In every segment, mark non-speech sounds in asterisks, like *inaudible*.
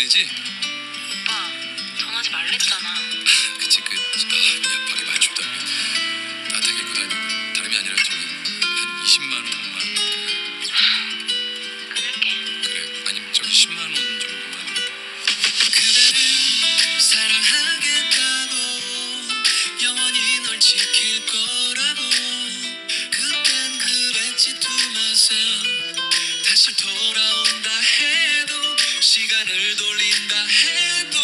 잘 지내지? 오빠 전화하지 말랬잖아. *laughs* 그치 그 아, 밖에 많이 춥다며 따뜻하게 입고 다니고 다름이 아니라 저기 한 20만 원만 끊을게. 그래 아니면 저기 10만 원 정도만 그대를 사랑하겠다고 영원히 널 지킬 거라고 그땐 그랬지 두마상 다시 돌아온다 시간을 돌린다 해도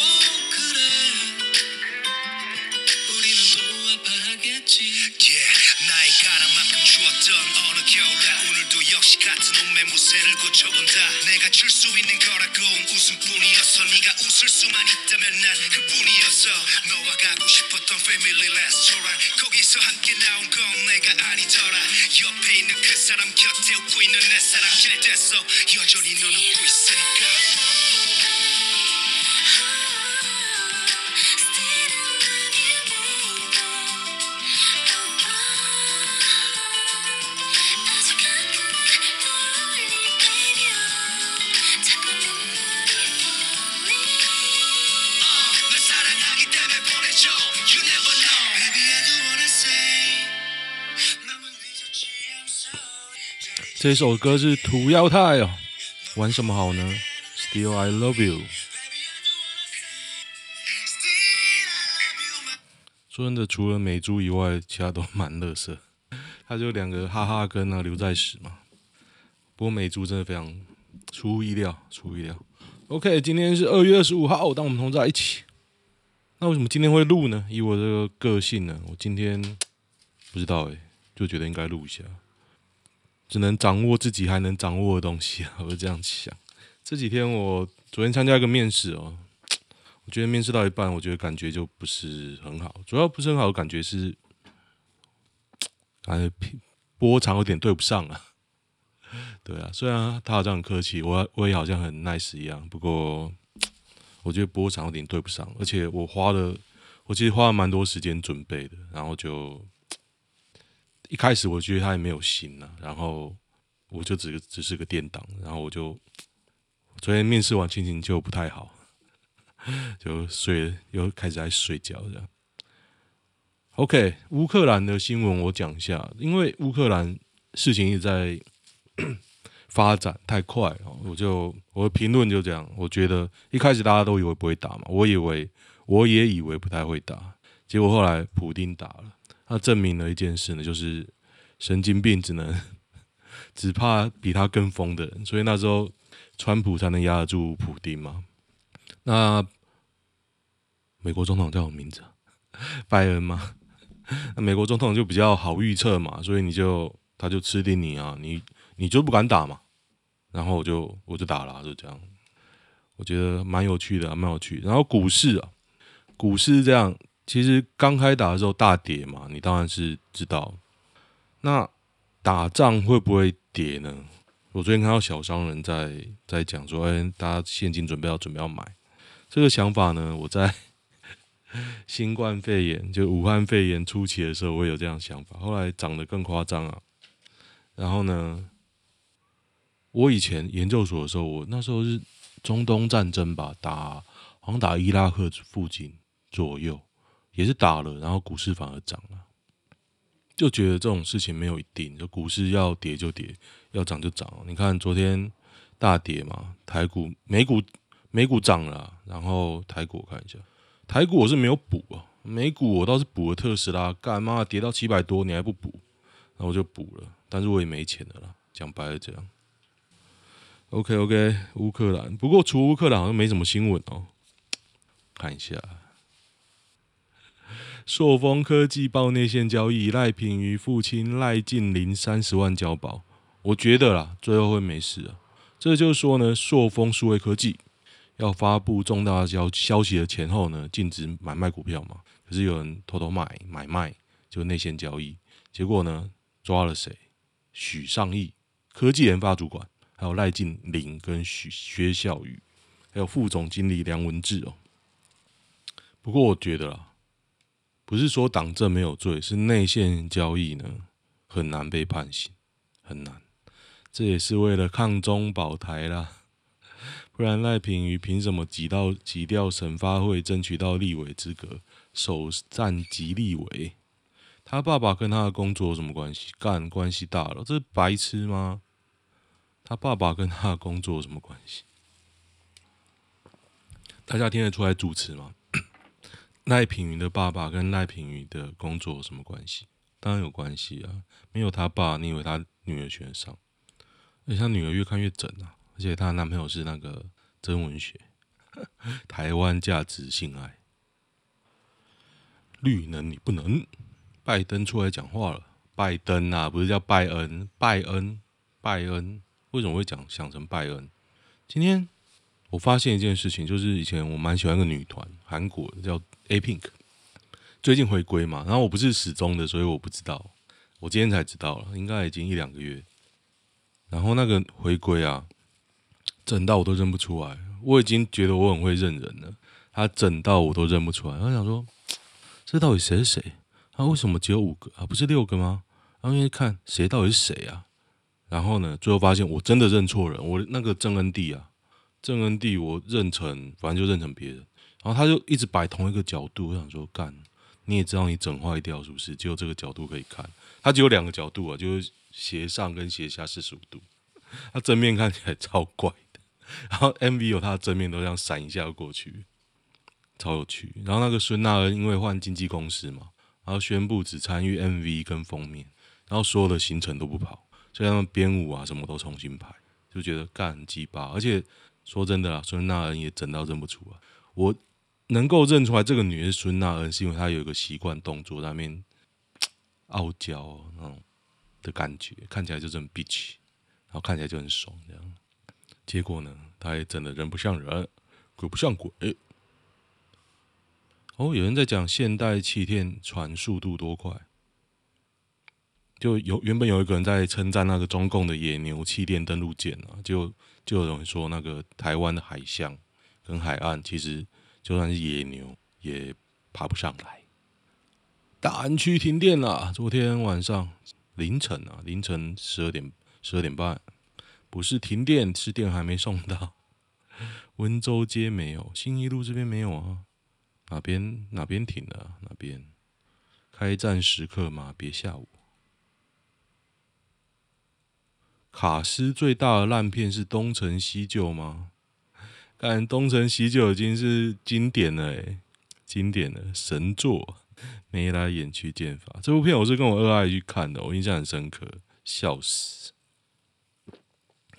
그래. 우리는 또 아파하겠지. Yeah, 나의 가랑만큼 추웠던 어느 겨울날 오늘도 역시 같은 옷매 무새를 고쳐본다. 내가 줄 수 있는 거라고 웃음뿐이었어 네가 웃을 수만 있다면 난 그뿐이었어 너와 가고 싶었던 패밀리 레스토랑 거기서 함께 나온 건 내가 아니더라. 옆에 있는 그 사람 곁에 웃고 있는 내 사람 잘 됐어. 여전히 넌 웃고 있으니까 这首歌是涂耀太哦，玩什么好呢？Still I Love You。说真的，除了美珠以外，其他都蛮乐色。他就两个哈哈跟啊刘在石嘛。不过美珠真的非常出乎意料，出乎意料。OK，今天是二月二十五号，当我们同在一起。那为什么今天会录呢？以我这个个性呢，我今天不知道诶，就觉得应该录一下。只能掌握自己还能掌握的东西啊，*laughs* 我是这样想。这几天我昨天参加一个面试哦，*tsk* 我觉得面试到一半，我觉得感觉就不是很好。主要不是很好的感觉是，*tsk* 感觉波长有点对不上啊。*laughs* 对啊，虽然他好像很客气，我我也好像很 nice 一样，不过 *tsk* 我觉得波长有点对不上，而且我花了，我其实花了蛮多时间准备的，然后就一开始我觉得他也没有心啊，然后我就只只是个垫档，然后我就昨天面试完心情就不太好，*laughs* 就睡，又开始在睡觉这样。OK，乌克兰的新闻我讲一下，因为乌克兰事情一直在 *coughs* 发展太快哦，我就我的评论就这样，我觉得一开始大家都以为不会打嘛，我以为我也以为不太会打，结果后来普丁打了，他证明了一件事呢，就是神经病只能只怕比他更疯的人，所以那时候川普才能压得住普丁嘛。那美国总统叫什么名字？拜登吗？那美国总统就比较好预测嘛，所以你就他就吃定你啊，你你就不敢打嘛，然后我就我就打了，就这样，我觉得蛮有趣的，蛮有趣。然后股市啊，股市这样，其实刚开打的时候大跌嘛，你当然是知道。那打仗会不会跌呢？我最近看到小商人在在讲说，哎，大家现金准备要准备要买，这个想法呢，我在。*laughs* 新冠肺炎就武汉肺炎初期的时候，我也有这样想法。后来涨得更夸张啊。然后呢，我以前研究所的时候，我那时候是中东战争吧，打好像打伊拉克附近左右，也是打了，然后股市反而涨了。就觉得这种事情没有一定，就股市要跌就跌，要涨就涨。你看昨天大跌嘛，台股、美股、美股涨了，然后台股我看一下。台股我是没有补啊，美股我倒是补了特斯拉，干嘛跌到七百多你还不补？那我就补了，但是我也没钱了啦，讲白了这样。OK OK，乌克兰，不过除乌克兰好像没什么新闻哦，看一下，硕丰科技爆内线交易，赖品妤父亲赖进林三十万交保，我觉得啦，最后会没事啊。这就是说呢，硕丰数位科技。要发布重大消消息的前后呢，禁止买卖股票嘛。可是有人偷偷买买卖，就内线交易。结果呢，抓了谁？许尚义，科技研发主管，还有赖进林跟许薛孝宇，还有副总经理梁文志哦。不过我觉得啦，不是说党政没有罪，是内线交易呢很难被判刑，很难。这也是为了抗中保台啦。不然赖品妤凭什么挤到挤掉省发会，争取到立委资格，首战即立委？他爸爸跟他的工作有什么关系？干关系大了，这是白痴吗？他爸爸跟他的工作有什么关系？大家听得出来主持吗？赖品妤的爸爸跟赖品妤的工作有什么关系？当然有关系啊！没有他爸，你以为他女儿选上？而且他女儿越看越整啊！而且她男朋友是那个曾文学，*laughs* 台湾价值性爱，绿能你不能。拜登出来讲话了，拜登啊，不是叫拜恩，拜恩，拜恩，为什么会讲想成拜恩？今天。我发现一件事情，就是以前我蛮喜欢一个女团，韩国的叫 A Pink，最近回归嘛。然后我不是始终的，所以我不知道。我今天才知道了，应该已经一两个月。然后那个回归啊，整到我都认不出来。我已经觉得我很会认人了，他整到我都认不出来。我想说，这到底谁是谁？他为什么只有五个啊？不是六个吗？然后一看谁到底是谁啊？然后呢，最后发现我真的认错人，我那个曾恩地啊。郑恩地，我认成，反正就认成别人，然后他就一直摆同一个角度，我想说干，你也知道你整坏掉是不是？只有这个角度可以看，他只有两个角度啊，就是斜上跟斜下四十五度，他正面看起来超怪的，然后 MV 有他的正面都这样闪一下过去，超有趣。然后那个孙娜恩因为换经纪公司嘛，然后宣布只参与 MV 跟封面，然后所有的行程都不跑，所以他们编舞啊什么都重新排，就觉得干鸡巴，而且。说真的啦，孙娜恩也整到认不出来。我能够认出来这个女人是孙娜恩，是因为她有一个习惯动作，那边 *tsk* 傲娇那种的感觉，看起来就是很 bitch，然后看起来就很爽这样。结果呢，她也整的人不像人，鬼不像鬼。哦，有人在讲现代气垫传速度多快，就有原本有一个人在称赞那个中共的野牛气垫登陆舰啊，就。就有人说，那个台湾的海象跟海岸，其实就算是野牛也爬不上来。大安区停电了，昨天晚上凌晨啊，凌晨十二点十二点半，不是停电，是电还没送到。温州街没有，信义路这边没有啊。哪边哪边停了？哪边？开战时刻吗？别吓我。卡司最大的烂片是《东成西就》吗？看《东成西就》已经是经典了，诶，经典的神作。眉来眼去剑法这部片，我是跟我二爱去看的，我印象很深刻，笑死。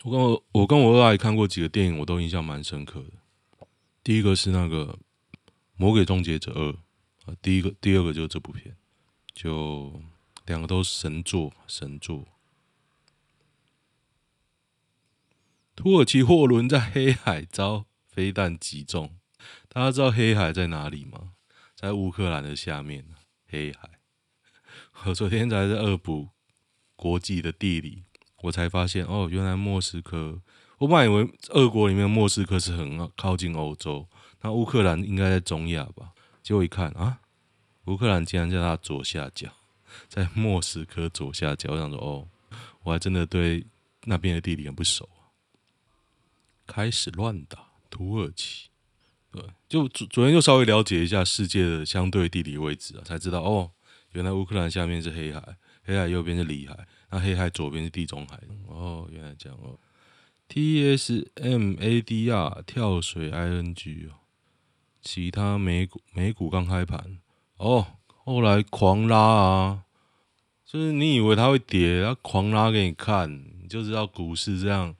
我跟我我跟我二爱看过几个电影，我都印象蛮深刻的。第一个是那个《魔鬼终结者二》啊，第一个第二个就是这部片，就两个都是神作，神作。土耳其货轮在黑海遭飞弹击中，大家知道黑海在哪里吗？在乌克兰的下面。黑海，我昨天才在恶补国际的地理，我才发现哦，原来莫斯科，我本来以为俄国里面莫斯科是很靠近欧洲，那乌克兰应该在中亚吧？结果一看啊，乌克兰竟然在它左下角，在莫斯科左下角，我想说哦，我还真的对那边的地理很不熟。开始乱打土耳其，对，就昨昨天就稍微了解一下世界的相对地理位置啊，才知道哦，原来乌克兰下面是黑海，黑海右边是里海，那黑海左边是地中海。哦，原来这样哦。T S M A D R 跳水 I N G 哦，其他美股美股刚开盘哦，后来狂拉啊，就是你以为它会跌，它狂拉给你看，你就知道股市这样。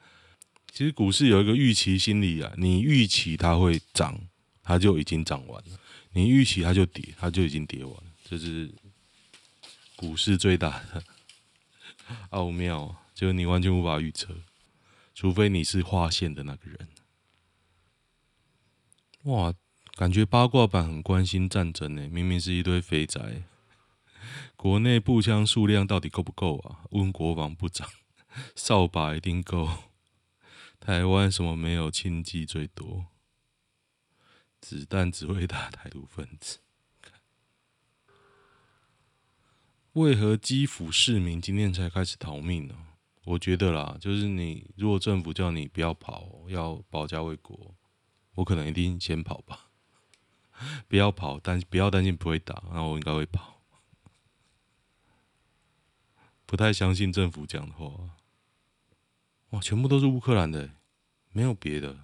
其实股市有一个预期心理啊，你预期它会涨，它就已经涨完了；你预期它就跌，它就已经跌完了。这是股市最大的奥妙，就是你完全无法预测，除非你是划线的那个人。哇，感觉八卦版很关心战争呢，明明是一堆肥宅。国内步枪数量到底够不够啊？问国防部长，扫把一定够。台湾什么没有庆忌最多？子弹只会打台独分子。为何基辅市民今天才开始逃命呢？我觉得啦，就是你如果政府叫你不要跑，要保家卫国，我可能一定先跑吧。*laughs* 不要跑，但不要担心不会打，那我应该会跑。不太相信政府讲的话。哇，全部都是乌克兰的，没有别的。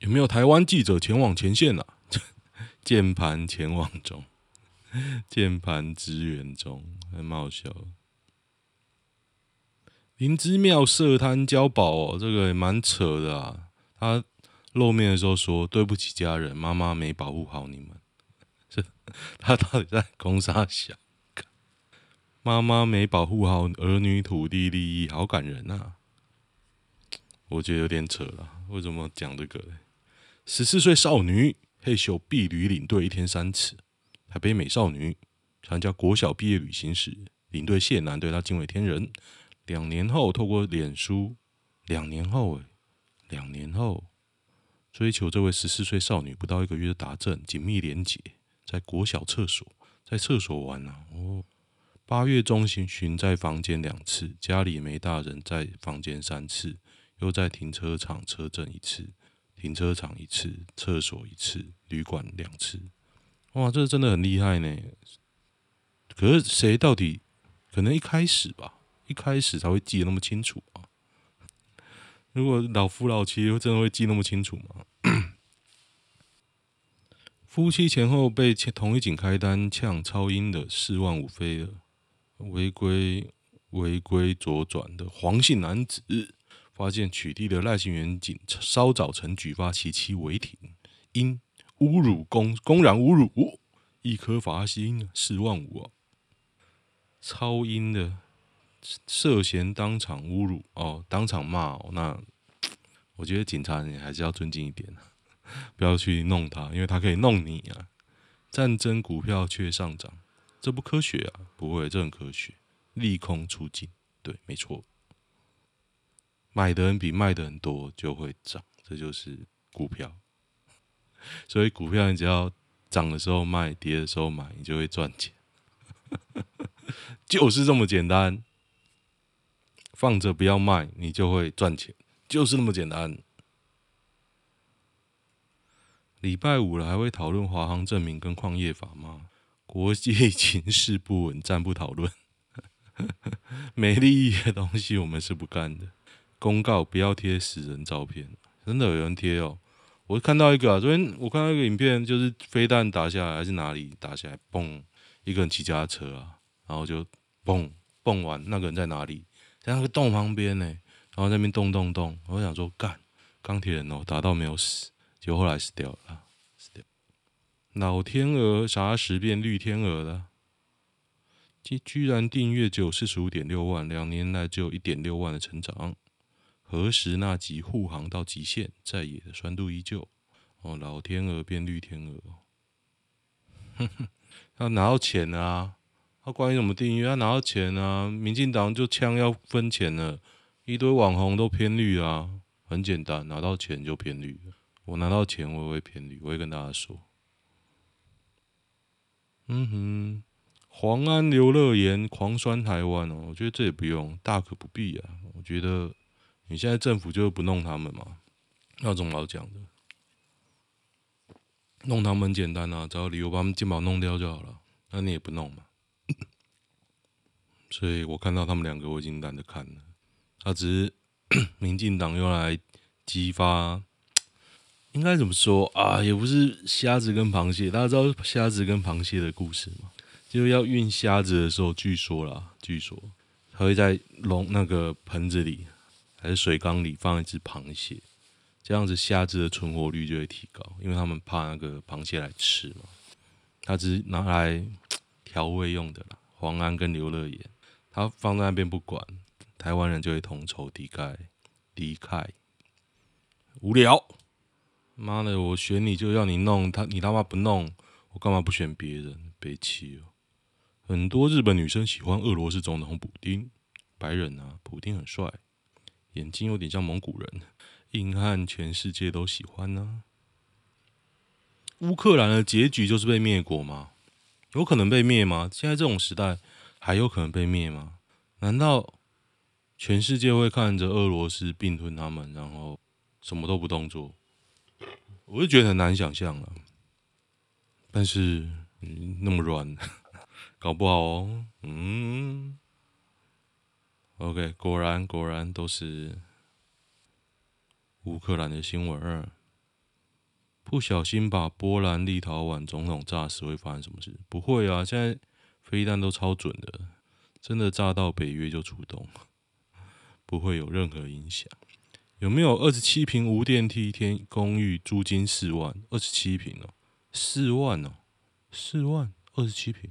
有没有台湾记者前往前线啊？*laughs* 键盘前往中，键盘支援中，很好笑。林之妙设摊交保哦，这个也蛮扯的啊。他露面的时候说：“对不起家人，妈妈没保护好你们。”这，他到底在攻杀想？妈妈没保护好儿女土地利益，好感人啊！我觉得有点扯了。为什么讲这个？十四岁少女嘿咻碧旅领队一天三次。台北美少女参加国小毕业旅行时，领队谢男对她敬畏天人。两年后，透过脸书，两年后诶，两年后追求这位十四岁少女不到一个月就达阵，紧密连结，在国小厕所，在厕所玩啊！哦，八月中旬寻在房间两次，家里没大人，在房间三次，又在停车场车震一次。停车场一次，厕所一次，旅馆两次，哇，这真的很厉害呢。可是谁到底可能一开始吧，一开始才会记得那么清楚啊？如果老夫老妻真的会记那么清楚吗？*coughs* 夫妻前后被同一警开单呛超英的四万五飞了，违规违规左转的黄姓男子。发现取缔的赖姓员警稍早曾举发其妻违停，因侮辱公公然侮辱，一颗罚金四万五啊！超英的涉嫌当场侮辱哦，当场骂哦，那我觉得警察你还是要尊敬一点，*laughs* 不要去弄他，因为他可以弄你啊！战争股票却上涨，这不科学啊！不会，这很科学，利空出尽，对，没错。买的人比卖的人多，就会涨，这就是股票。所以股票你只要涨的时候卖，跌的时候买，你就会赚钱，*laughs* 就是这么简单。放着不要卖，你就会赚钱，就是那么简单。礼拜五了，还会讨论华航证明跟矿业法吗？国际情势不稳，暂不讨论。*laughs* 没利益的东西，我们是不干的。公告不要贴死人照片，真的有人贴哦！我看到一个啊，昨天我看到一个影片，就是飞弹打下来还是哪里打下来，嘣，一个人骑脚踏车啊，然后就嘣嘣完，那个人在哪里？在那个洞旁边呢，然后那边咚咚咚，我想说干钢铁人哦，打到没有死，结果后来死掉了，死掉。老天鹅啥时变绿天鹅了？居居然订阅只有四十五点六万，两年来只有一点六万的成长。何时那集护航到极限，在野的酸度依旧。哦，老天鹅变绿天鹅，哼哼，他拿到钱啊！他关于什么订阅？他拿到钱啊！民进党就枪要分钱了，一堆网红都偏绿啊！很简单，拿到钱就偏绿。我拿到钱，我也会偏绿，我会跟大家说。嗯哼，黄安刘乐言狂酸台湾哦，我觉得这也不用，大可不必啊。我觉得。你现在政府就不弄他们嘛？那种老讲的，弄他们很简单啊，只要理由把他们健保弄掉就好了。那你也不弄嘛？*laughs* 所以我看到他们两个，我已经懒得看了。他只是 *coughs* 民进党用来激发，应该怎么说啊？也不是虾子跟螃蟹，大家知道虾子跟螃蟹的故事吗？就要运虾子的时候，据说啦，据说他会在笼那个盆子里。还是水缸里放一只螃蟹，这样子虾子的存活率就会提高，因为他们怕那个螃蟹来吃嘛。它只是拿来 *tsk* 调味用的啦。黄安跟刘乐言，他放在那边不管，台湾人就会同仇敌忾，离开。无聊，妈的！我选你就要你弄他，你他妈不弄，我干嘛不选别人？悲气哦。很多日本女生喜欢俄罗斯总统普丁，白人啊，普丁很帅。眼睛有点像蒙古人，硬汉全世界都喜欢呢、乌克兰的结局就是被灭国吗？有可能被灭吗？现在这种时代，还有可能被灭吗？难道全世界会看着俄罗斯并吞他们，然后什么都不动作？我就觉得很难想象了。但是，那么软，搞不好哦。嗯，OK，果然果然都是乌克兰的新闻。不小心把波兰、立陶宛总统炸死会发生什么事？不会啊，现在飞弹都超准的，真的炸到北约就出动，不会有任何影响。有没有二十七平无电梯天公寓租金四万？二十七平哦，四万哦，四万二十七平，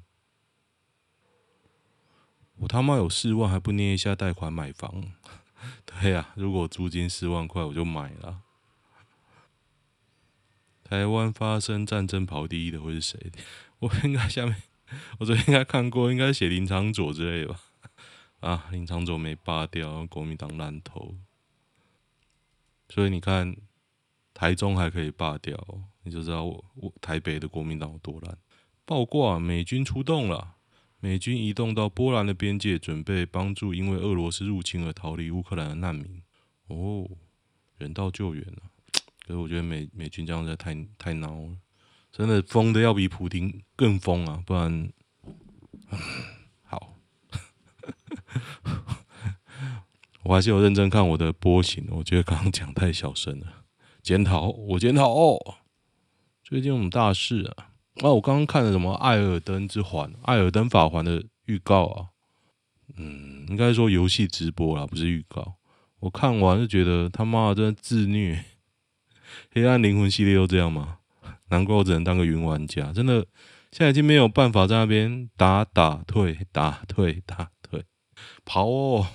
我他妈有四万还不捏一下贷款买房？*laughs* 对呀、如果租金四万块我就买了。台湾发生战争跑第一的会是谁？*laughs* 我应该下面，我昨天应该看过，应该写林昶佐之类的吧？啊，林昶佐没罢掉，国民党烂头，所以你看台中还可以罢掉，你就知道我我台北的国民党有多烂。爆挂，美军出动了，美军移动到波兰的边界，准备帮助因为俄罗斯入侵而逃离乌克兰的难民。哦，人道救援了。*tsk* 可是我觉得美美军这样子太太孬了，真的疯的要比普丁更疯啊！不然，好，*laughs* 我还是有认真看我的波形，我觉得刚刚讲太小声了，检讨我检讨哦。最近我们大事啊？哦，我刚刚看了什么《艾尔登之环》《艾尔登法环》的预告啊？嗯，应该说游戏直播啦，不是预告。我看完就觉得他妈的真的自虐。黑暗灵魂系列都这样吗？难怪我只能当个云玩家。真的，现在已经没有办法在那边打打退打退打退跑哦。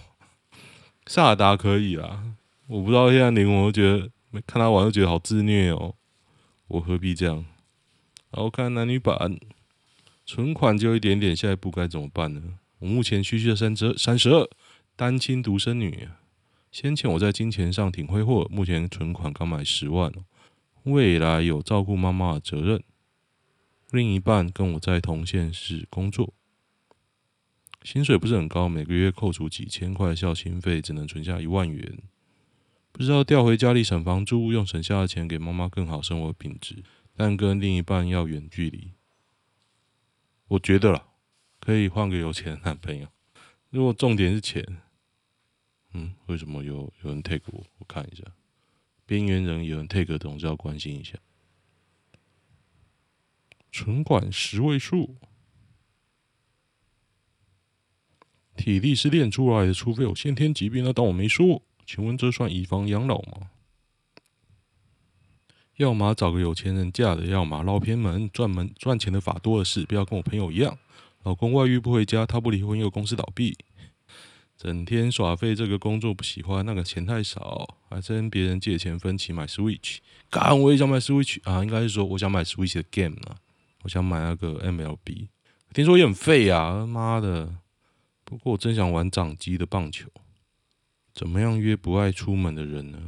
萨尔达可以啦，我不知道黑暗灵魂，我觉得没看他玩就觉得好自虐哦。我何必这样？然后看男女版，存款就一点点，下一步该怎么办呢？我目前区区三十三十二，单亲独生女。先前我在金钱上挺挥霍，目前存款刚满十万，未来有照顾妈妈的责任。另一半跟我在同县市工作，薪水不是很高，每个月扣除几千块孝心费，只能存下一万元。不知道调回家里省房租，用省下的钱给妈妈更好生活品质，但跟另一半要远距离。我觉得啦，可以换个有钱的男朋友。如果重点是钱。嗯，为什么有有人 take 我？我看一下，边缘人有人 take，总是要关心一下。存款十位数，体力是练出来的，除非有先天疾病，那当我没说。请问这算以房养老吗？要么找个有钱人嫁的，要么捞偏门，赚门赚钱的法多的是，不要跟我朋友一样，老公外遇不回家，他不离婚又公司倒闭。整天耍废，这个工作不喜欢，那个钱太少，还跟别人借钱分期买 Switch。干，我也想买 Switch 啊，应该是说我想买 Switch 的 game 啊，我想买那个 MLB，听说也很废啊，他妈的！不过我真想玩掌机的棒球。怎么样约不爱出门的人呢？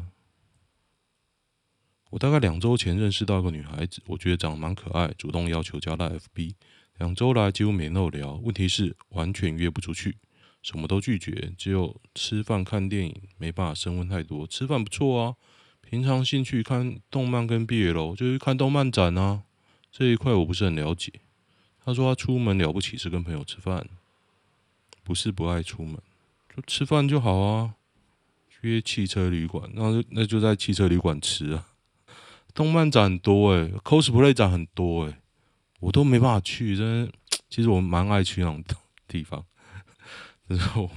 我大概两周前认识到一个女孩子，我觉得长得蛮可爱，主动要求加到 FB，两周来几乎没漏聊，问题是完全约不出去。什么都拒绝，只有吃饭看电影没办法升温太多。吃饭不错啊，平常兴趣看动漫跟 BL，就是看动漫展啊。这一块我不是很了解。他说他出门了不起是跟朋友吃饭，不是不爱出门，就吃饭就好啊。约汽车旅馆，那就那就在汽车旅馆吃啊。动漫展很多诶、cosplay 展很多诶、我都没办法去。真的，其实我蛮爱去那种地方。*laughs* 但是我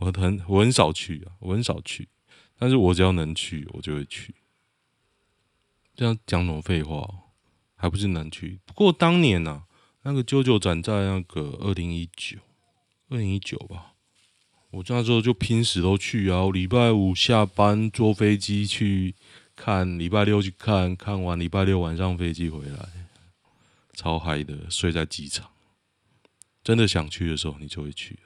我很我很少去啊，我很少去。但是我只要能去，我就会去。这样讲什么废话？还不是能去？不过当年呢、啊，那个 JoJo 展在那个二零一九，二零一九吧。我那时候就拼死都去啊！我礼拜五下班坐飞机去看，礼拜六去看，看完礼拜六晚上飞机回来，超嗨的，睡在机场。真的想去的时候，你就会去。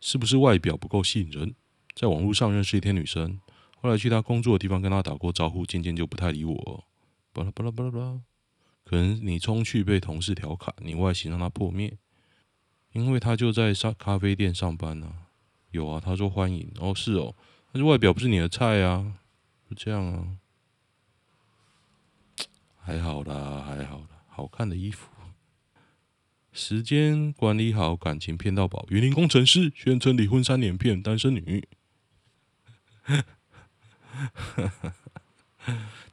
是不是外表不够吸引人？在网络上认识一天女生，后来去她工作的地方跟她打过招呼，渐渐就不太理我。巴拉巴拉巴拉巴拉，可能你冲去被同事调侃，你外形让她破灭。因为她就在上咖啡店上班啊。有啊，她说欢迎。哦，是哦，但是外表不是你的菜啊，就这样啊。还好啦，还好啦，好看的衣服。时间管理好，感情骗到宝。园林工程师宣称离婚三年骗单身女。*laughs*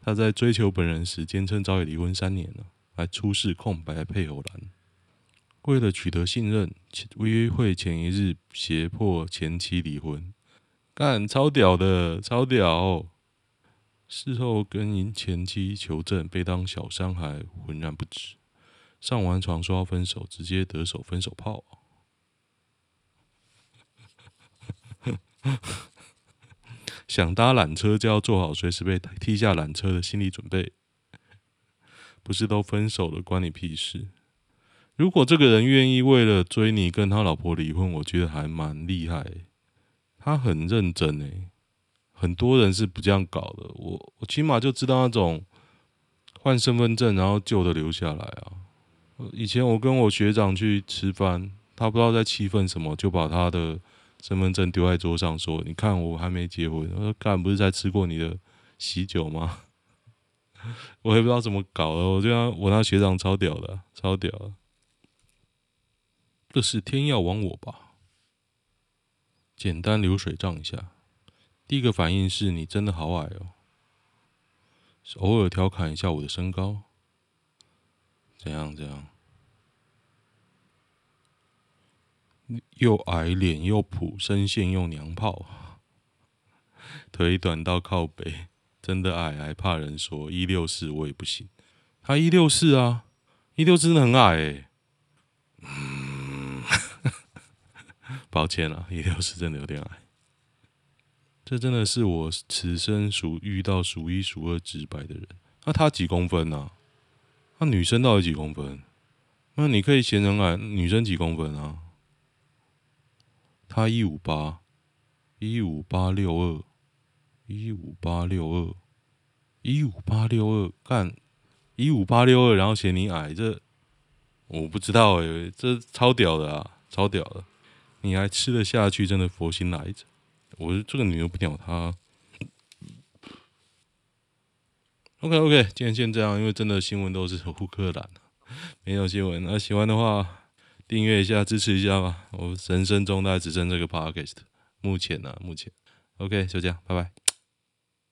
他在追求本人时，坚称早已离婚三年了，还出示空白配偶栏。为了取得信任，约会前一日胁迫前妻离婚，干超屌的，超屌！事后跟您前妻求证，被当小三还浑然不知。上完床说要分手，直接得手分手炮。*laughs* 想搭缆车就要做好随时被踢下缆车的心理准备。不是都分手了，关你屁事！如果这个人愿意为了追你跟他老婆离婚，我觉得还蛮厉害。他很认真诶，很多人是不这样搞的。我我起码就知道那种换身份证，然后旧的留下来啊。以前我跟我学长去吃饭，他不知道在气愤什么，就把他的身份证丢在桌上，说：“你看我还没结婚。”我说：“干，不是才吃过你的喜酒吗？” *laughs* 我也不知道怎么搞的，我觉得我那学长超屌的，超屌。这是天要亡我吧？简单流水账一下，第一个反应是你真的好矮哦，偶尔调侃一下我的身高。怎样？怎样？又矮，脸又普，声线又娘炮，腿短到靠北，真的矮还怕人说一六四我也不行。他一六四啊，一六四真的很矮诶。嗯，*laughs* 抱歉了，一六四真的有点矮。这真的是我此生数遇到数一数二直白的人。那他几公分呢？那女生到底几公分？那你可以嫌人矮，女生几公分啊？她一五八，一五八六二，一五八六二，一五八六二，干一五八六二，然后嫌你矮，这我不知道诶、这超屌的啊，超屌的，你还吃得下去？真的佛心来着！我是这个女的不鸟他。OK OK，今天先这样，因为真的新闻都是乌克兰，没有新闻。那喜欢的话，订阅一下，支持一下吧。我人生中大概只剩这个 Podcast，目前呢、目前 OK，就这样，拜拜。